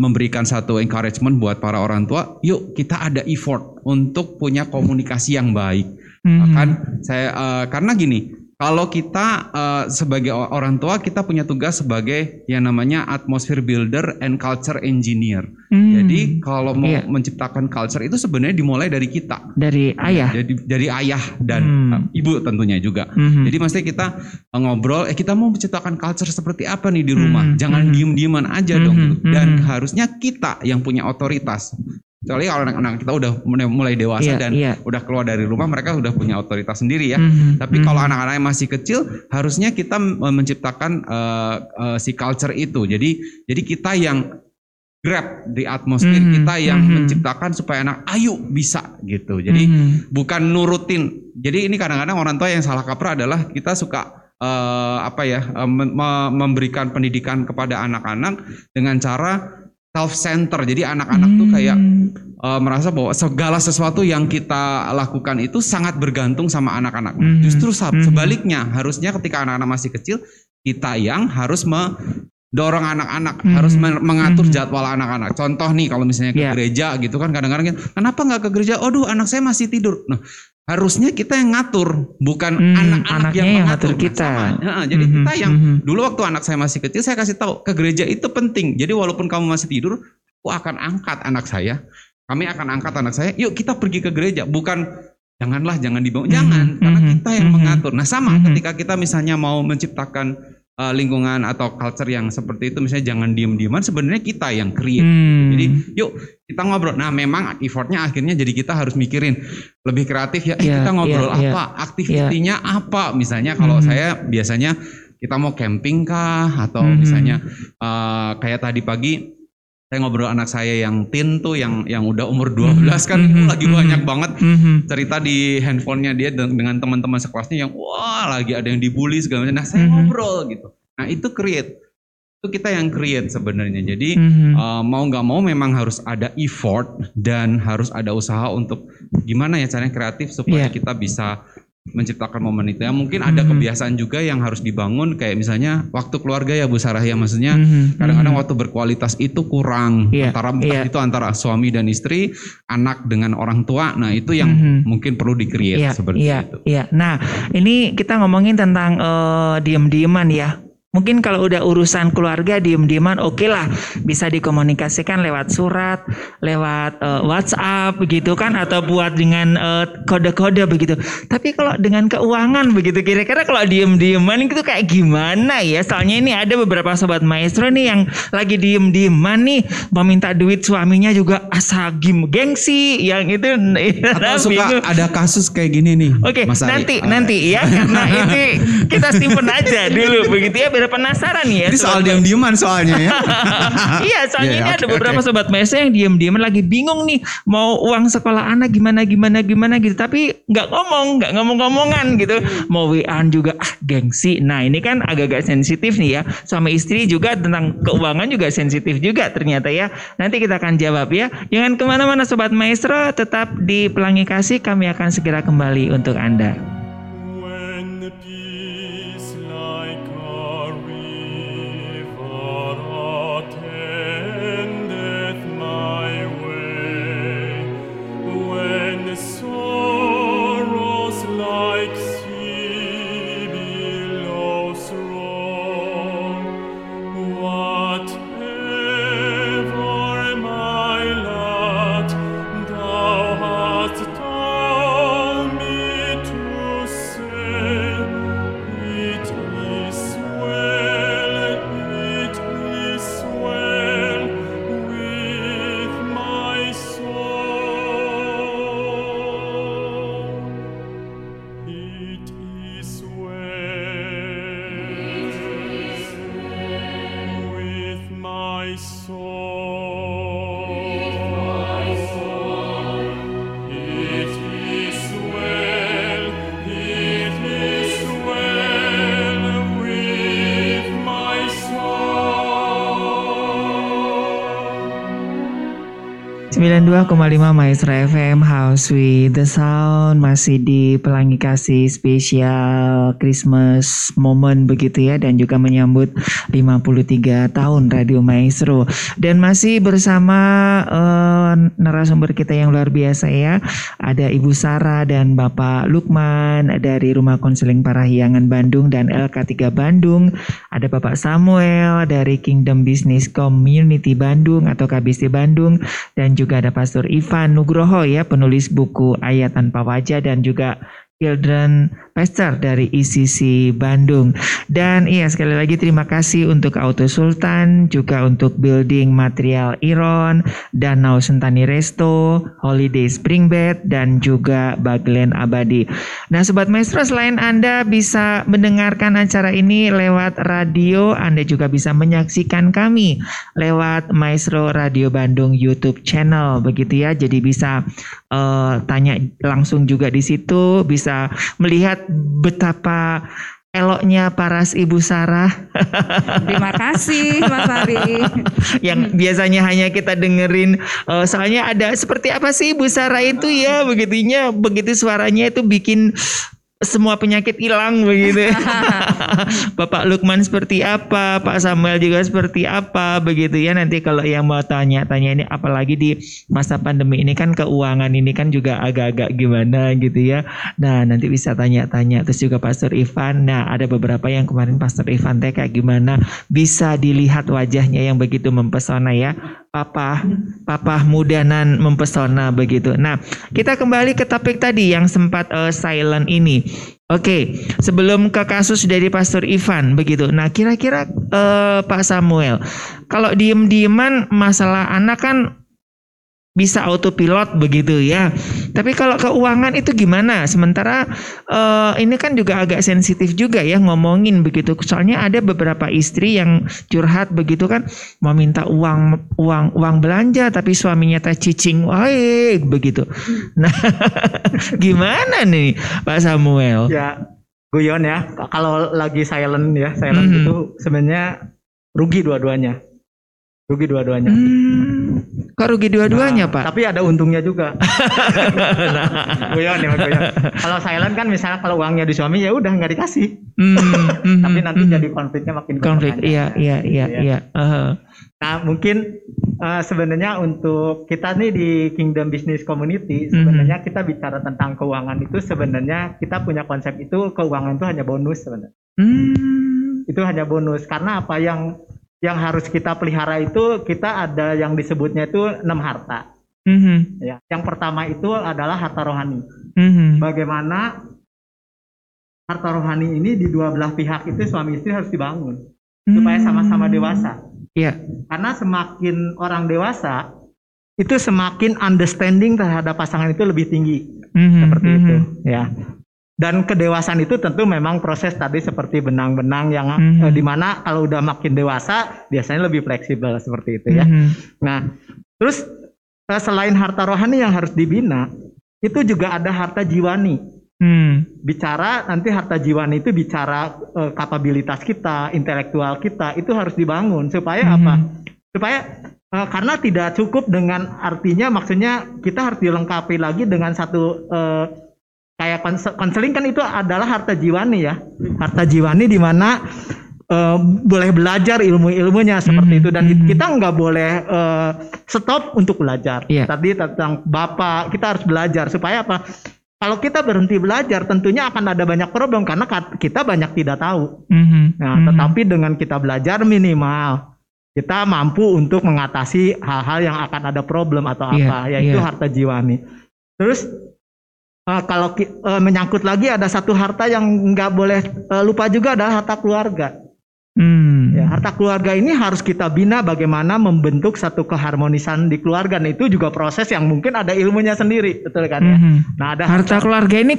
memberikan satu encouragement buat para orang tua yuk kita ada effort untuk punya komunikasi yang baik mm-hmm. kan saya uh, karena gini kalau kita uh, sebagai orang tua kita punya tugas sebagai yang namanya atmosphere builder and culture engineer. Hmm. Jadi kalau mau yeah. menciptakan culture itu sebenarnya dimulai dari kita. Dari ayah. Jadi dari ayah dan hmm. uh, ibu tentunya juga. Hmm. Jadi mesti kita uh, ngobrol eh kita mau menciptakan culture seperti apa nih di rumah. Hmm. Jangan hmm. diem-dieman aja hmm. dong. Dan hmm. harusnya kita yang punya otoritas. Kecuali kalau anak-anak kita udah mulai dewasa yeah, dan yeah. udah keluar dari rumah, mereka udah punya otoritas sendiri ya. Mm-hmm, Tapi mm-hmm. kalau anak-anak yang masih kecil, harusnya kita menciptakan uh, uh, si culture itu. Jadi jadi kita yang grab di atmosfer mm-hmm, kita yang mm-hmm. menciptakan supaya anak ayo bisa gitu. Jadi mm-hmm. bukan nurutin. Jadi ini kadang-kadang orang tua yang salah kaprah adalah kita suka uh, apa ya uh, memberikan pendidikan kepada anak-anak dengan cara self center. Jadi anak-anak hmm. tuh kayak uh, merasa bahwa segala sesuatu yang kita lakukan itu sangat bergantung sama anak-anak. Hmm. Justru hmm. sebaliknya, harusnya ketika anak-anak masih kecil kita yang harus mendorong anak-anak, hmm. harus mengatur hmm. jadwal anak-anak. Contoh nih kalau misalnya ke yeah. gereja gitu kan kadang-kadang kenapa nggak ke gereja? Aduh, anak saya masih tidur. Nah, harusnya kita yang ngatur bukan hmm, anak-anak yang, yang mengatur kita. Nah, jadi hmm, kita yang hmm. dulu waktu anak saya masih kecil saya kasih tahu ke gereja itu penting. Jadi walaupun kamu masih tidur, aku akan angkat anak saya. Kami akan angkat anak saya. Yuk kita pergi ke gereja. Bukan janganlah jangan dibawa. Jangan hmm, karena kita yang hmm, mengatur. Nah sama hmm. ketika kita misalnya mau menciptakan uh, lingkungan atau culture yang seperti itu misalnya jangan diem-dieman sebenarnya kita yang create. Hmm. Jadi yuk kita ngobrol. Nah memang effortnya akhirnya jadi kita harus mikirin lebih kreatif ya. Eh, yeah, kita ngobrol yeah, iya. apa? Yeah. Aktivitinya yeah. apa? Misalnya kalau hmm. saya biasanya kita mau camping kah atau hmm. misalnya uh, kayak tadi pagi saya ngobrol anak saya yang tin tuh yang yang udah umur 12 kan mm -hmm. lagi banyak banget mm -hmm. cerita di handphonenya dia dengan teman-teman sekelasnya yang wah lagi ada yang dibully segala macam. Nah saya mm -hmm. ngobrol gitu. Nah itu create itu kita yang create sebenarnya. Jadi mm -hmm. uh, mau nggak mau memang harus ada effort dan harus ada usaha untuk gimana ya caranya kreatif supaya yeah. kita bisa menciptakan momen itu ya mungkin ada mm-hmm. kebiasaan juga yang harus dibangun kayak misalnya waktu keluarga ya Bu Sarah ya maksudnya mm-hmm. kadang-kadang waktu berkualitas itu kurang yeah. antara yeah. itu antara suami dan istri anak dengan orang tua nah itu yang mm-hmm. mungkin perlu di create yeah. seperti yeah. itu iya yeah. nah ini kita ngomongin tentang uh, diem-dieman ya Mungkin kalau udah urusan keluarga diem-dieman oke okay lah bisa dikomunikasikan lewat surat, lewat uh, WhatsApp begitu kan atau buat dengan uh, kode-kode begitu. Tapi kalau dengan keuangan begitu kira-kira kalau diem-dieman itu kayak gimana ya? Soalnya ini ada beberapa sobat maestro nih yang lagi diem-dieman nih meminta duit suaminya juga asa gim gengsi yang itu atau suka ada kasus kayak gini nih. Oke, okay, nanti uh, nanti ya karena ini kita simpen aja dulu begitu ya biar penasaran ya. Ini soal diam-diaman soalnya ya. iya, soalnya yeah, ini okay, ada beberapa okay. sobat mesa yang diam-diaman lagi bingung nih mau uang sekolah anak gimana gimana gimana gitu, tapi nggak ngomong, nggak ngomong-ngomongan gitu. Mau WA juga ah gengsi. Nah, ini kan agak-agak sensitif nih ya. Suami istri juga tentang keuangan juga sensitif juga ternyata ya. Nanti kita akan jawab ya. Jangan ke mana-mana sobat maestro, tetap di Pelangi Kasih kami akan segera kembali untuk Anda. Maestro FM House with the Sound. Masih di Pelangi Kasih spesial Christmas moment begitu ya dan juga menyambut 53 tahun Radio Maestro. Dan masih bersama uh, narasumber kita yang luar biasa ya ada Ibu Sarah dan Bapak Lukman dari Rumah Konseling Parahyangan Bandung dan LK3 Bandung. Ada Bapak Samuel dari Kingdom Business Community Bandung atau KBC Bandung. Dan juga ada Pastor Ivan Nugroho ya penulis buku Ayat Tanpa Wajah dan juga Children Pastor dari ICC Bandung. Dan iya sekali lagi terima kasih untuk Auto Sultan, juga untuk Building Material Iron, Danau Sentani Resto, Holiday Spring Bed, dan juga Baglen Abadi. Nah Sobat Maestro selain Anda bisa mendengarkan acara ini lewat radio, Anda juga bisa menyaksikan kami lewat Maestro Radio Bandung YouTube channel begitu ya. Jadi bisa uh, tanya langsung juga di situ, bisa melihat betapa eloknya paras Ibu Sarah. Terima kasih Mas Ari. Yang biasanya hanya kita dengerin uh, soalnya ada seperti apa sih Ibu Sarah itu ya begitunya begitu suaranya itu bikin semua penyakit hilang begitu. Bapak Lukman seperti apa, Pak Samuel juga seperti apa begitu ya. Nanti kalau yang mau tanya-tanya ini apalagi di masa pandemi ini kan keuangan ini kan juga agak-agak gimana gitu ya. Nah, nanti bisa tanya-tanya terus juga Pastor Ivan. Nah, ada beberapa yang kemarin Pastor Ivan teh kayak gimana bisa dilihat wajahnya yang begitu mempesona ya. Papa, papa mudanan mempesona begitu. Nah, kita kembali ke topik tadi yang sempat uh, silent ini. Oke, sebelum ke kasus dari Pastor Ivan begitu. Nah, kira-kira uh, Pak Samuel, kalau diem-dieman masalah anak kan bisa autopilot begitu ya. Tapi kalau keuangan itu gimana? Sementara uh, ini kan juga agak sensitif juga ya ngomongin begitu. Soalnya ada beberapa istri yang curhat begitu kan mau minta uang uang uang belanja tapi suaminya tak cicing wae begitu. Nah, gimana nih Pak Samuel? Ya, guyon ya. Kalau lagi silent ya, silent mm -hmm. itu sebenarnya rugi dua-duanya. Rugi dua-duanya. Hmm, kok rugi dua-duanya, nah, Pak? Tapi ada untungnya juga. nah. Guyon ya, guyon. Kalau silent kan misalnya kalau uangnya di suami ya udah nggak dikasih. Hmm, hmm, Tapi nanti hmm. jadi konfliknya makin konflik. Iya, iya, iya, iya. iya. Uh. Nah, mungkin uh, sebenarnya untuk kita nih di Kingdom Business Community sebenarnya hmm. kita bicara tentang keuangan itu sebenarnya kita punya konsep itu keuangan itu hanya bonus sebenarnya. Hmm itu hanya bonus karena apa yang yang harus kita pelihara itu kita ada yang disebutnya itu enam harta. Mm-hmm. Ya, yang pertama itu adalah harta rohani. Mm-hmm. Bagaimana harta rohani ini di dua belah pihak itu suami istri harus dibangun mm-hmm. supaya sama-sama dewasa. Iya. Yeah. Karena semakin orang dewasa itu semakin understanding terhadap pasangan itu lebih tinggi. Mm-hmm. Seperti mm-hmm. itu, ya. Dan kedewasaan itu tentu memang proses tadi seperti benang-benang yang mm-hmm. eh, di mana kalau udah makin dewasa biasanya lebih fleksibel seperti itu ya. Mm-hmm. Nah, terus eh, selain harta rohani yang harus dibina, itu juga ada harta jiwani. Hmm. Bicara nanti harta jiwani itu bicara eh, kapabilitas kita, intelektual kita itu harus dibangun supaya hmm. apa? Supaya eh, karena tidak cukup dengan artinya maksudnya kita harus dilengkapi lagi dengan satu eh, kayak konseling kan itu adalah harta jiwani ya harta jiwani di mana uh, boleh belajar ilmu-ilmunya seperti mm -hmm. itu dan mm-hmm. kita nggak boleh uh, stop untuk belajar yeah. tadi tentang bapak kita harus belajar supaya apa kalau kita berhenti belajar tentunya akan ada banyak problem karena kita banyak tidak tahu mm -hmm. nah mm-hmm. tetapi dengan kita belajar minimal kita mampu untuk mengatasi hal-hal yang akan ada problem atau yeah, apa yaitu yeah. harta jiwani terus uh, kalau uh, menyangkut lagi ada satu harta yang nggak boleh uh, lupa juga adalah harta keluarga. Hmm. Ya, harta keluarga ini harus kita bina bagaimana membentuk satu keharmonisan di keluarga. Nah, itu juga proses yang mungkin ada ilmunya sendiri, betul kan ya? Hmm. Nah, ada harta, harta keluarga ini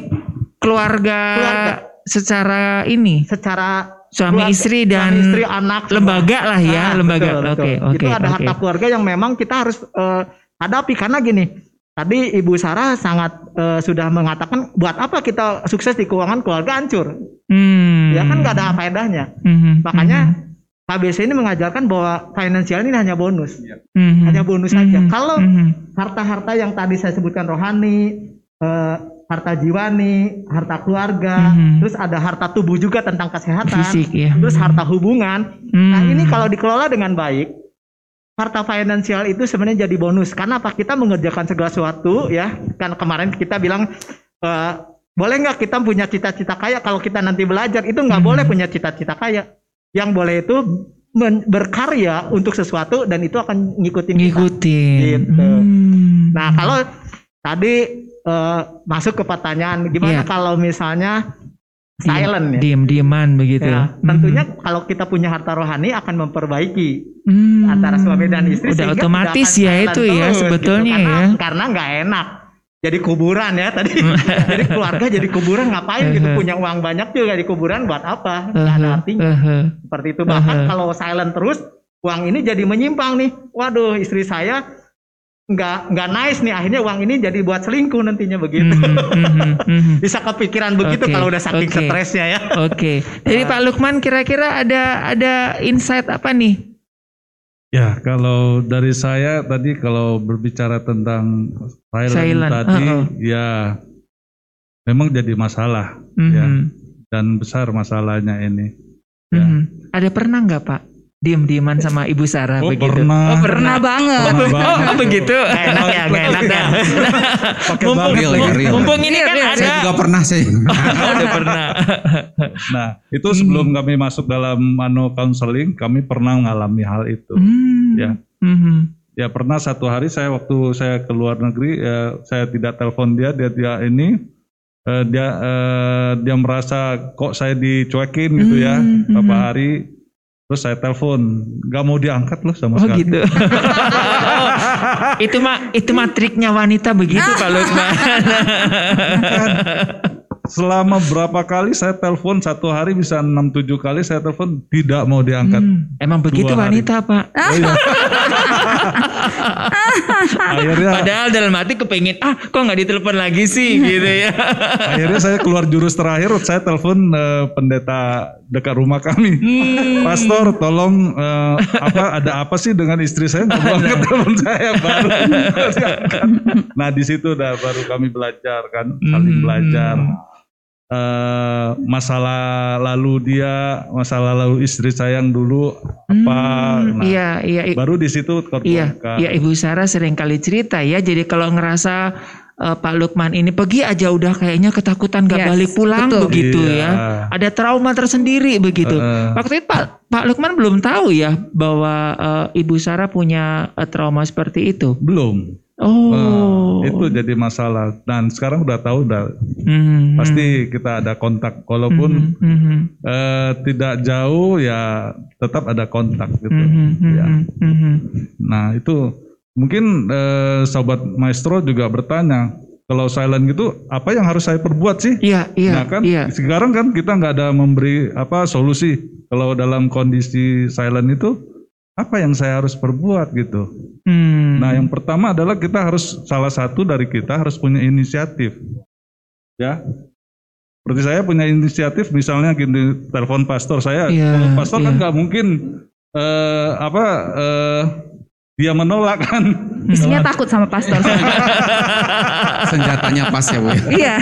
keluarga, keluarga secara ini, secara suami keluarga, istri dan suami istri, anak lembaga lah ya, nah, lembaga. Oke, oke. Okay, okay, itu ada okay. harta keluarga yang memang kita harus uh, hadapi karena gini Tadi Ibu Sarah sangat uh, sudah mengatakan buat apa kita sukses di keuangan keluarga hancur. Hmm. Ya kan nggak ada faedahnya. Hmm. Makanya hmm. KBC ini mengajarkan bahwa finansial ini hanya bonus. Hmm. Hanya bonus saja. Hmm. Kalau hmm. harta-harta yang tadi saya sebutkan rohani, uh, harta jiwani, harta keluarga, hmm. terus ada harta tubuh juga tentang kesehatan, Fisik, ya. terus harta hubungan. Hmm. Nah, ini kalau dikelola dengan baik, harta finansial itu sebenarnya jadi bonus. Karena apa? Kita mengerjakan segala sesuatu ya. Kan kemarin kita bilang uh, boleh nggak kita punya cita-cita kaya? Kalau kita nanti belajar itu nggak hmm. boleh punya cita-cita kaya. Yang boleh itu berkarya untuk sesuatu dan itu akan ngikutin ngikutin. Gitu. Hmm. nah kalau tadi uh, masuk ke pertanyaan gimana yeah. kalau misalnya silent ya. Diem-dieman begitu. Ya, tentunya hmm. kalau kita punya harta rohani akan memperbaiki hmm. antara suami dan istri. Udah otomatis ya itu ya gitu. sebetulnya gitu. karena, ya. Karena nggak enak. Jadi kuburan ya tadi. jadi keluarga jadi kuburan ngapain gitu punya uang banyak juga di kuburan buat apa? Nggak ada artinya. Seperti itu bahkan kalau silent terus uang ini jadi menyimpang nih. Waduh istri saya nggak nggak nice nih akhirnya uang ini jadi buat selingkuh nantinya begitu mm -hmm, mm -hmm. bisa kepikiran begitu okay, kalau udah saking okay. stresnya ya oke okay. jadi uh, Pak Lukman kira-kira ada ada insight apa nih ya kalau dari saya tadi kalau berbicara tentang silent, silent. tadi uh -oh. ya memang jadi masalah mm -hmm. ya dan besar masalahnya ini mm -hmm. ada pernah nggak Pak diem-dieman sama Ibu Sarah oh, begitu. Pernah. Oh, pernah banget. Pernah banget. Oh, begitu. Gak enak ya, gak enak ya. mumpung, mumpung, mumpung ini kan ada. Saya juga pernah sih. oh, udah pernah. nah, itu sebelum hmm. kami masuk dalam mano counseling, kami pernah mengalami hal itu. Hmm. Ya. Hmm. Ya pernah satu hari saya waktu saya ke luar negeri, ya, saya tidak telepon dia, dia dia ini uh, dia uh, dia merasa kok saya dicuekin gitu ya, hmm. beberapa hari Terus saya telepon, nggak mau diangkat loh sama oh, sekali. gitu. itu mah itu mah triknya wanita begitu Pak Lukman. Selama berapa kali saya telepon satu hari bisa enam tujuh kali saya telepon tidak mau diangkat. Hmm, emang begitu wanita pak. Oh, iya. akhirnya, Padahal dalam hati kepengen ah kok nggak ditelepon lagi sih gitu ya. akhirnya saya keluar jurus terakhir saya telepon uh, pendeta dekat rumah kami. Hmm. Pastor tolong uh, apa ada apa sih dengan istri saya nggak telepon saya baru. nah di situ udah baru kami belajar kan saling hmm. Uh, masalah lalu dia, masalah lalu istri saya yang dulu apa. Hmm, nah, iya, iya. Baru di situ Iya, iya Ibu Sarah sering kali cerita ya. Jadi kalau ngerasa uh, Pak Lukman ini pergi aja udah kayaknya ketakutan gak yes, balik pulang betul. begitu iya. ya. Ada trauma tersendiri begitu. Uh, Waktu itu Pak Pak Lukman belum tahu ya bahwa uh, Ibu Sarah punya uh, trauma seperti itu. Belum. Oh, uh, itu jadi masalah. Dan sekarang udah tahu, udah mm-hmm. pasti kita ada kontak. Walaupun mm-hmm. uh, tidak jauh, ya tetap ada kontak gitu. Mm-hmm. Ya. Mm-hmm. Nah itu mungkin uh, sobat maestro juga bertanya, kalau silent gitu, apa yang harus saya perbuat sih? Iya, iya. Nah kan, iya. sekarang kan kita nggak ada memberi apa solusi. Kalau dalam kondisi silent itu apa yang saya harus perbuat gitu. Hmm. Nah, yang pertama adalah kita harus salah satu dari kita harus punya inisiatif. Ya. Seperti saya punya inisiatif misalnya gini telepon pastor saya, yeah, pastor yeah. kan iya. nggak mungkin uh, apa uh, dia menolak kan. Istrinya takut sama pastor. Senjatanya pas ya Bu. Ya? Iya.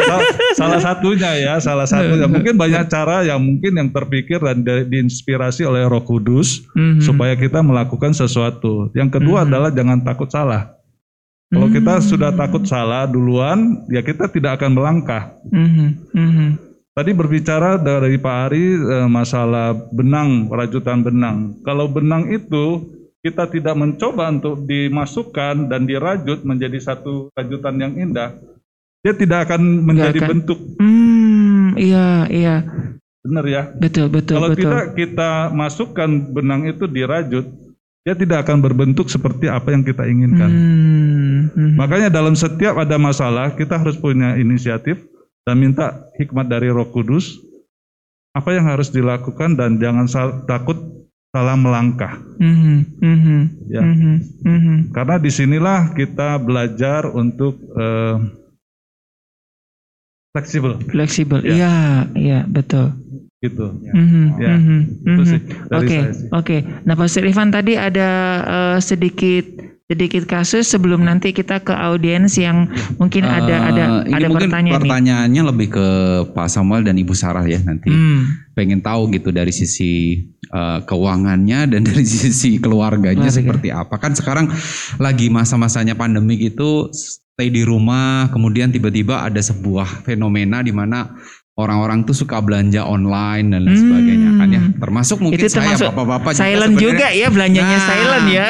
salah, salah satunya ya, salah satunya. Mungkin banyak cara yang mungkin yang terpikir dan diinspirasi oleh Roh Kudus mm-hmm. supaya kita melakukan sesuatu. Yang kedua mm-hmm. adalah jangan takut salah. Kalau mm-hmm. kita sudah takut salah duluan, ya kita tidak akan melangkah. Mm-hmm. Mm-hmm. Tadi berbicara dari Pak Ari eh, masalah benang, rajutan benang. Kalau benang itu kita tidak mencoba untuk dimasukkan dan dirajut menjadi satu rajutan yang indah, dia tidak akan menjadi akan. bentuk. Hmm, iya, iya. Benar ya? Betul, betul, Kalau betul. tidak kita masukkan benang itu dirajut, dia tidak akan berbentuk seperti apa yang kita inginkan. Hmm, hmm. Makanya dalam setiap ada masalah, kita harus punya inisiatif dan minta hikmat dari Roh Kudus apa yang harus dilakukan dan jangan takut salah melangkah. Mm-hmm, mm-hmm, ya, mm-hmm, mm-hmm. karena di sinilah kita belajar untuk uh, fleksibel. Fleksibel, ya. iya, iya betul. Gitu. Mm-hmm, ya, mm-hmm, itu sih. Oke, oke. Okay. Nah, Pak Irfan tadi ada uh, sedikit sedikit kasus sebelum nanti kita ke audiens yang mungkin uh, ada ada ini ada mungkin pertanyaan pertanyaannya nih. lebih ke Pak Samuel dan Ibu Sarah ya nanti hmm. pengen tahu gitu dari sisi uh, keuangannya dan dari sisi keluarganya Keluarga. seperti apa kan sekarang lagi masa-masanya pandemi gitu stay di rumah kemudian tiba-tiba ada sebuah fenomena di mana orang-orang tuh suka belanja online dan lain hmm. sebagainya kan ya. Termasuk mungkin itu saya bapak-bapak silent juga, juga ya belanjanya nah, silent ya.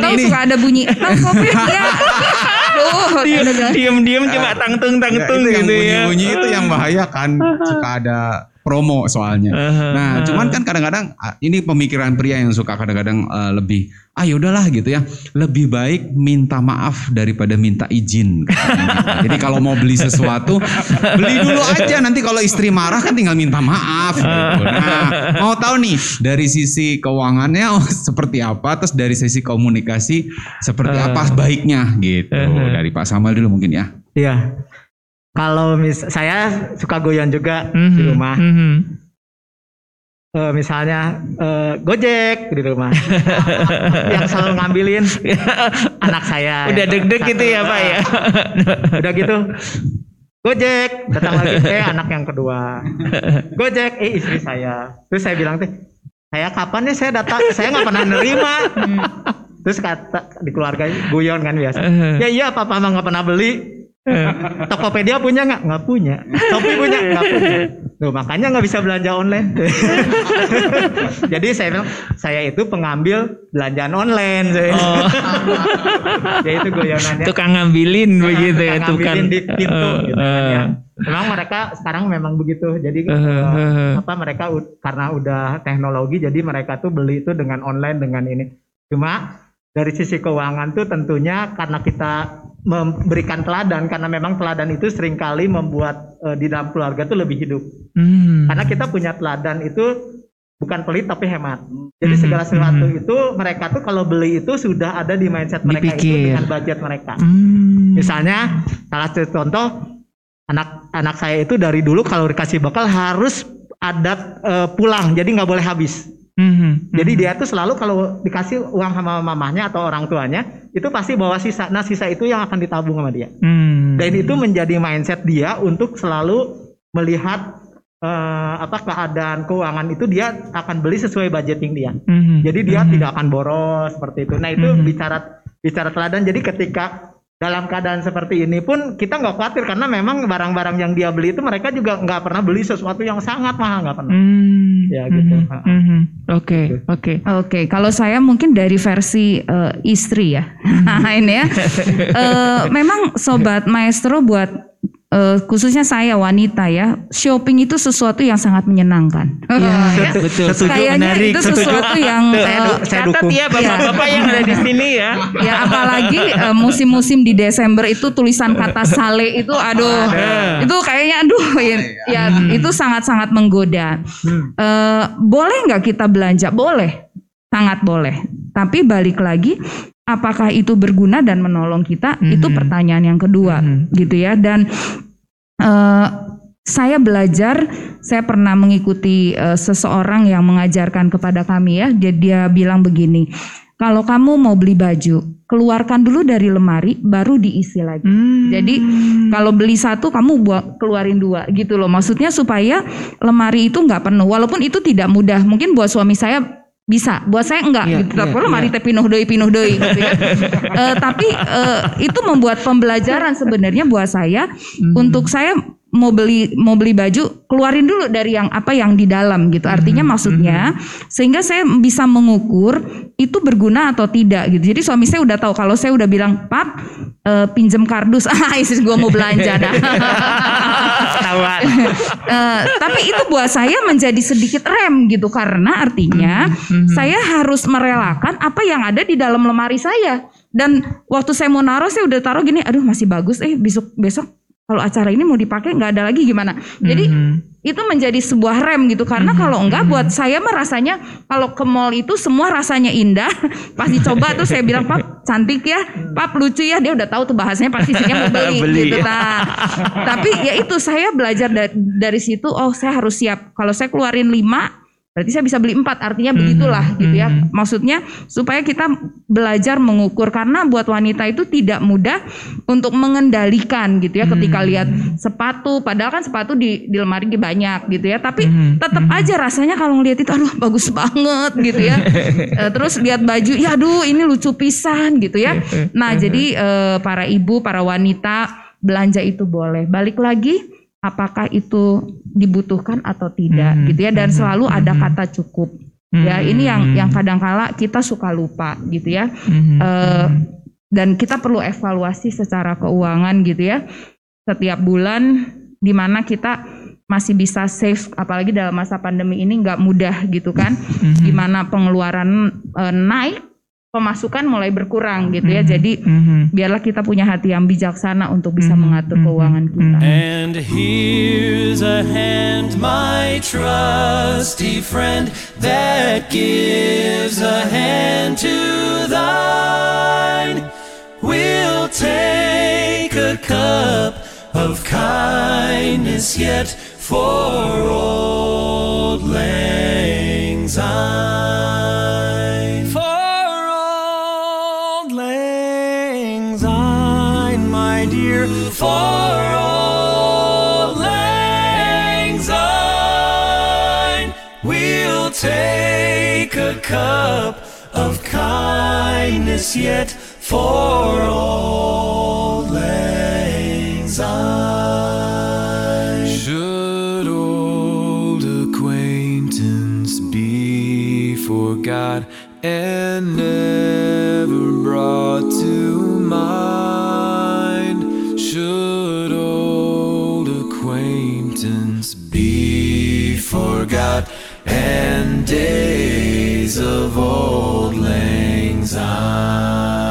Tahu suka ada bunyi. Diam-diam cuma tangtung tangtung ya, gitu ya. Bunyi-bunyi itu yang bahaya kan. Suka ada promo soalnya. Nah, cuman kan kadang-kadang ah, ini pemikiran pria yang suka kadang-kadang uh, lebih ah ya udahlah gitu ya. Lebih baik minta maaf daripada minta izin. Jadi kalau mau beli sesuatu beli dulu aja nanti kalau istri marah kan tinggal minta maaf gitu. Nah, mau tahu nih dari sisi keuangannya oh, seperti apa terus dari sisi komunikasi seperti apa baiknya gitu. Dari Pak Samuel dulu mungkin ya. Iya. Kalau mis saya suka goyang juga mm -hmm. di rumah. Mm -hmm. Uh, misalnya uh, Gojek di rumah yang selalu ngambilin anak saya. Udah deg-deg gitu ya Pak ya. Udah gitu. Gojek datang lagi eh anak yang kedua. Gojek eh istri saya. Terus saya bilang teh saya kapan nih saya datang saya nggak pernah nerima. Terus kata di keluarga guyon kan biasa. Ya iya papa mah nggak pernah beli Tokopedia punya nggak? Nggak punya. Shopee punya? Nggak punya. Tuh, makanya nggak bisa belanja online. Jadi saya bilang, saya itu pengambil belanjaan online. Saya. Oh. ya itu goyonannya. Tukang ngambilin nah, begitu ya, tukang di pintu. Uh, gitu, uh. ya. Memang mereka sekarang memang begitu. Jadi uh, uh, apa mereka karena udah teknologi, jadi mereka tuh beli itu dengan online dengan ini. Cuma dari sisi keuangan tuh tentunya karena kita memberikan teladan karena memang teladan itu sering kali membuat uh, di dalam keluarga tuh lebih hidup. Hmm. Karena kita punya teladan itu bukan pelit tapi hemat. Jadi hmm. segala sesuatu hmm. itu mereka tuh kalau beli itu sudah ada di mindset mereka Dipikir. itu dengan budget mereka. Hmm. Misalnya salah satu contoh anak anak saya itu dari dulu kalau dikasih bekal harus ada uh, pulang jadi nggak boleh habis. Mm-hmm. Jadi dia tuh selalu kalau dikasih uang sama mamahnya atau orang tuanya itu pasti bawa sisa. Nah sisa itu yang akan ditabung sama dia. Mm-hmm. Dan itu menjadi mindset dia untuk selalu melihat uh, apa keadaan keuangan itu dia akan beli sesuai budgeting dia. Mm-hmm. Jadi dia mm-hmm. tidak akan boros seperti itu. Nah itu mm-hmm. bicara bicara teladan. Jadi ketika dalam keadaan seperti ini pun kita nggak khawatir karena memang barang-barang yang dia beli itu mereka juga nggak pernah beli sesuatu yang sangat mahal nggak pernah. Hmm, ya gitu. Hmm, hmm, hmm. Oke oke oke. Kalau saya mungkin dari versi uh, istri ya. Ini ya. uh, memang sobat maestro buat uh, khususnya saya wanita ya, shopping itu sesuatu yang sangat menyenangkan. Iya, ya, betul. Setuju, Kayaknya menarik, itu sesuatu setuju. yang uh, saya catat ya bapak-bapak yang ada di sini ya. Ya apalagi uh, musim-musim di Desember itu tulisan kata sale itu aduh, Ada. itu kayaknya aduh ya, ya hmm. itu sangat-sangat menggoda. Uh, boleh nggak kita belanja? Boleh, sangat boleh. Tapi balik lagi apakah itu berguna dan menolong kita mm -hmm. itu pertanyaan yang kedua mm -hmm. gitu ya dan uh, saya belajar saya pernah mengikuti uh, seseorang yang mengajarkan kepada kami ya dia dia bilang begini kalau kamu mau beli baju, keluarkan dulu dari lemari, baru diisi lagi. Hmm. Jadi kalau beli satu, kamu buat keluarin dua, gitu loh. Maksudnya supaya lemari itu nggak penuh. Walaupun itu tidak mudah. Mungkin buat suami saya bisa. Buat saya enggak yeah, gitu. yeah, perlu yeah. mari teh pinuh doi pinuh doi gitu ya. Uh, tapi uh, itu membuat pembelajaran sebenarnya buat saya. Mm. untuk saya mau beli mau beli baju keluarin dulu dari yang apa yang di dalam gitu. Artinya mm. maksudnya mm. sehingga saya bisa mengukur itu berguna atau tidak gitu. Jadi suami saya udah tahu. Kalau saya udah bilang pap uh, pinjem kardus. Ah istri gue mau belanja dah uh, tapi itu buat saya menjadi sedikit rem gitu karena artinya mm-hmm. saya harus merelakan apa yang ada di dalam lemari saya dan waktu saya mau naruh saya udah taruh gini aduh masih bagus eh besok besok kalau acara ini mau dipakai nggak ada lagi gimana? Jadi mm-hmm itu menjadi sebuah rem gitu. Karena mm-hmm. kalau enggak buat saya mah rasanya kalau ke mall itu semua rasanya indah. Pas dicoba tuh saya bilang pap cantik ya. Pap lucu ya. Dia udah tahu tuh bahasanya pasti sih mau beli, beli. gitu nah tapi ya itu saya belajar dari, dari situ oh saya harus siap. Kalau saya keluarin lima Berarti saya bisa beli empat, artinya hmm, begitulah mm -hmm. gitu ya. Hmm. Maksudnya supaya kita belajar mengukur karena buat wanita itu tidak mudah untuk mengendalikan gitu ya. Ketika hmm. lihat sepatu, padahal kan sepatu di, di lemari banyak gitu ya. Tapi hmm. tetap hmm. aja rasanya kalau ngeliat itu, aduh bagus banget gitu ya. Eh, terus lihat baju, ya aduh ini lucu pisan gitu ya. Nah jadi uh, para ibu, para wanita belanja itu boleh. Balik lagi apakah itu dibutuhkan atau tidak hmm. gitu ya dan selalu ada hmm. kata cukup hmm. ya ini yang yang kadangkala kita suka lupa gitu ya hmm. uh, dan kita perlu evaluasi secara keuangan gitu ya setiap bulan di mana kita masih bisa save apalagi dalam masa pandemi ini nggak mudah gitu kan mm-hmm. gimana pengeluaran uh, naik pemasukan mulai berkurang gitu ya. Mm-hmm. Jadi mm-hmm. biarlah kita punya hati yang bijaksana untuk bisa mm-hmm. mengatur mm-hmm. keuangan kita. And here's a hand my trusty friend that gives a hand to thine. We'll take a cup of kindness yet for old lang syne. For all lang. We'll take a cup of kindness yet for all lang. Should old acquaintance be forgot and never brought to forgot and days of old lang syne.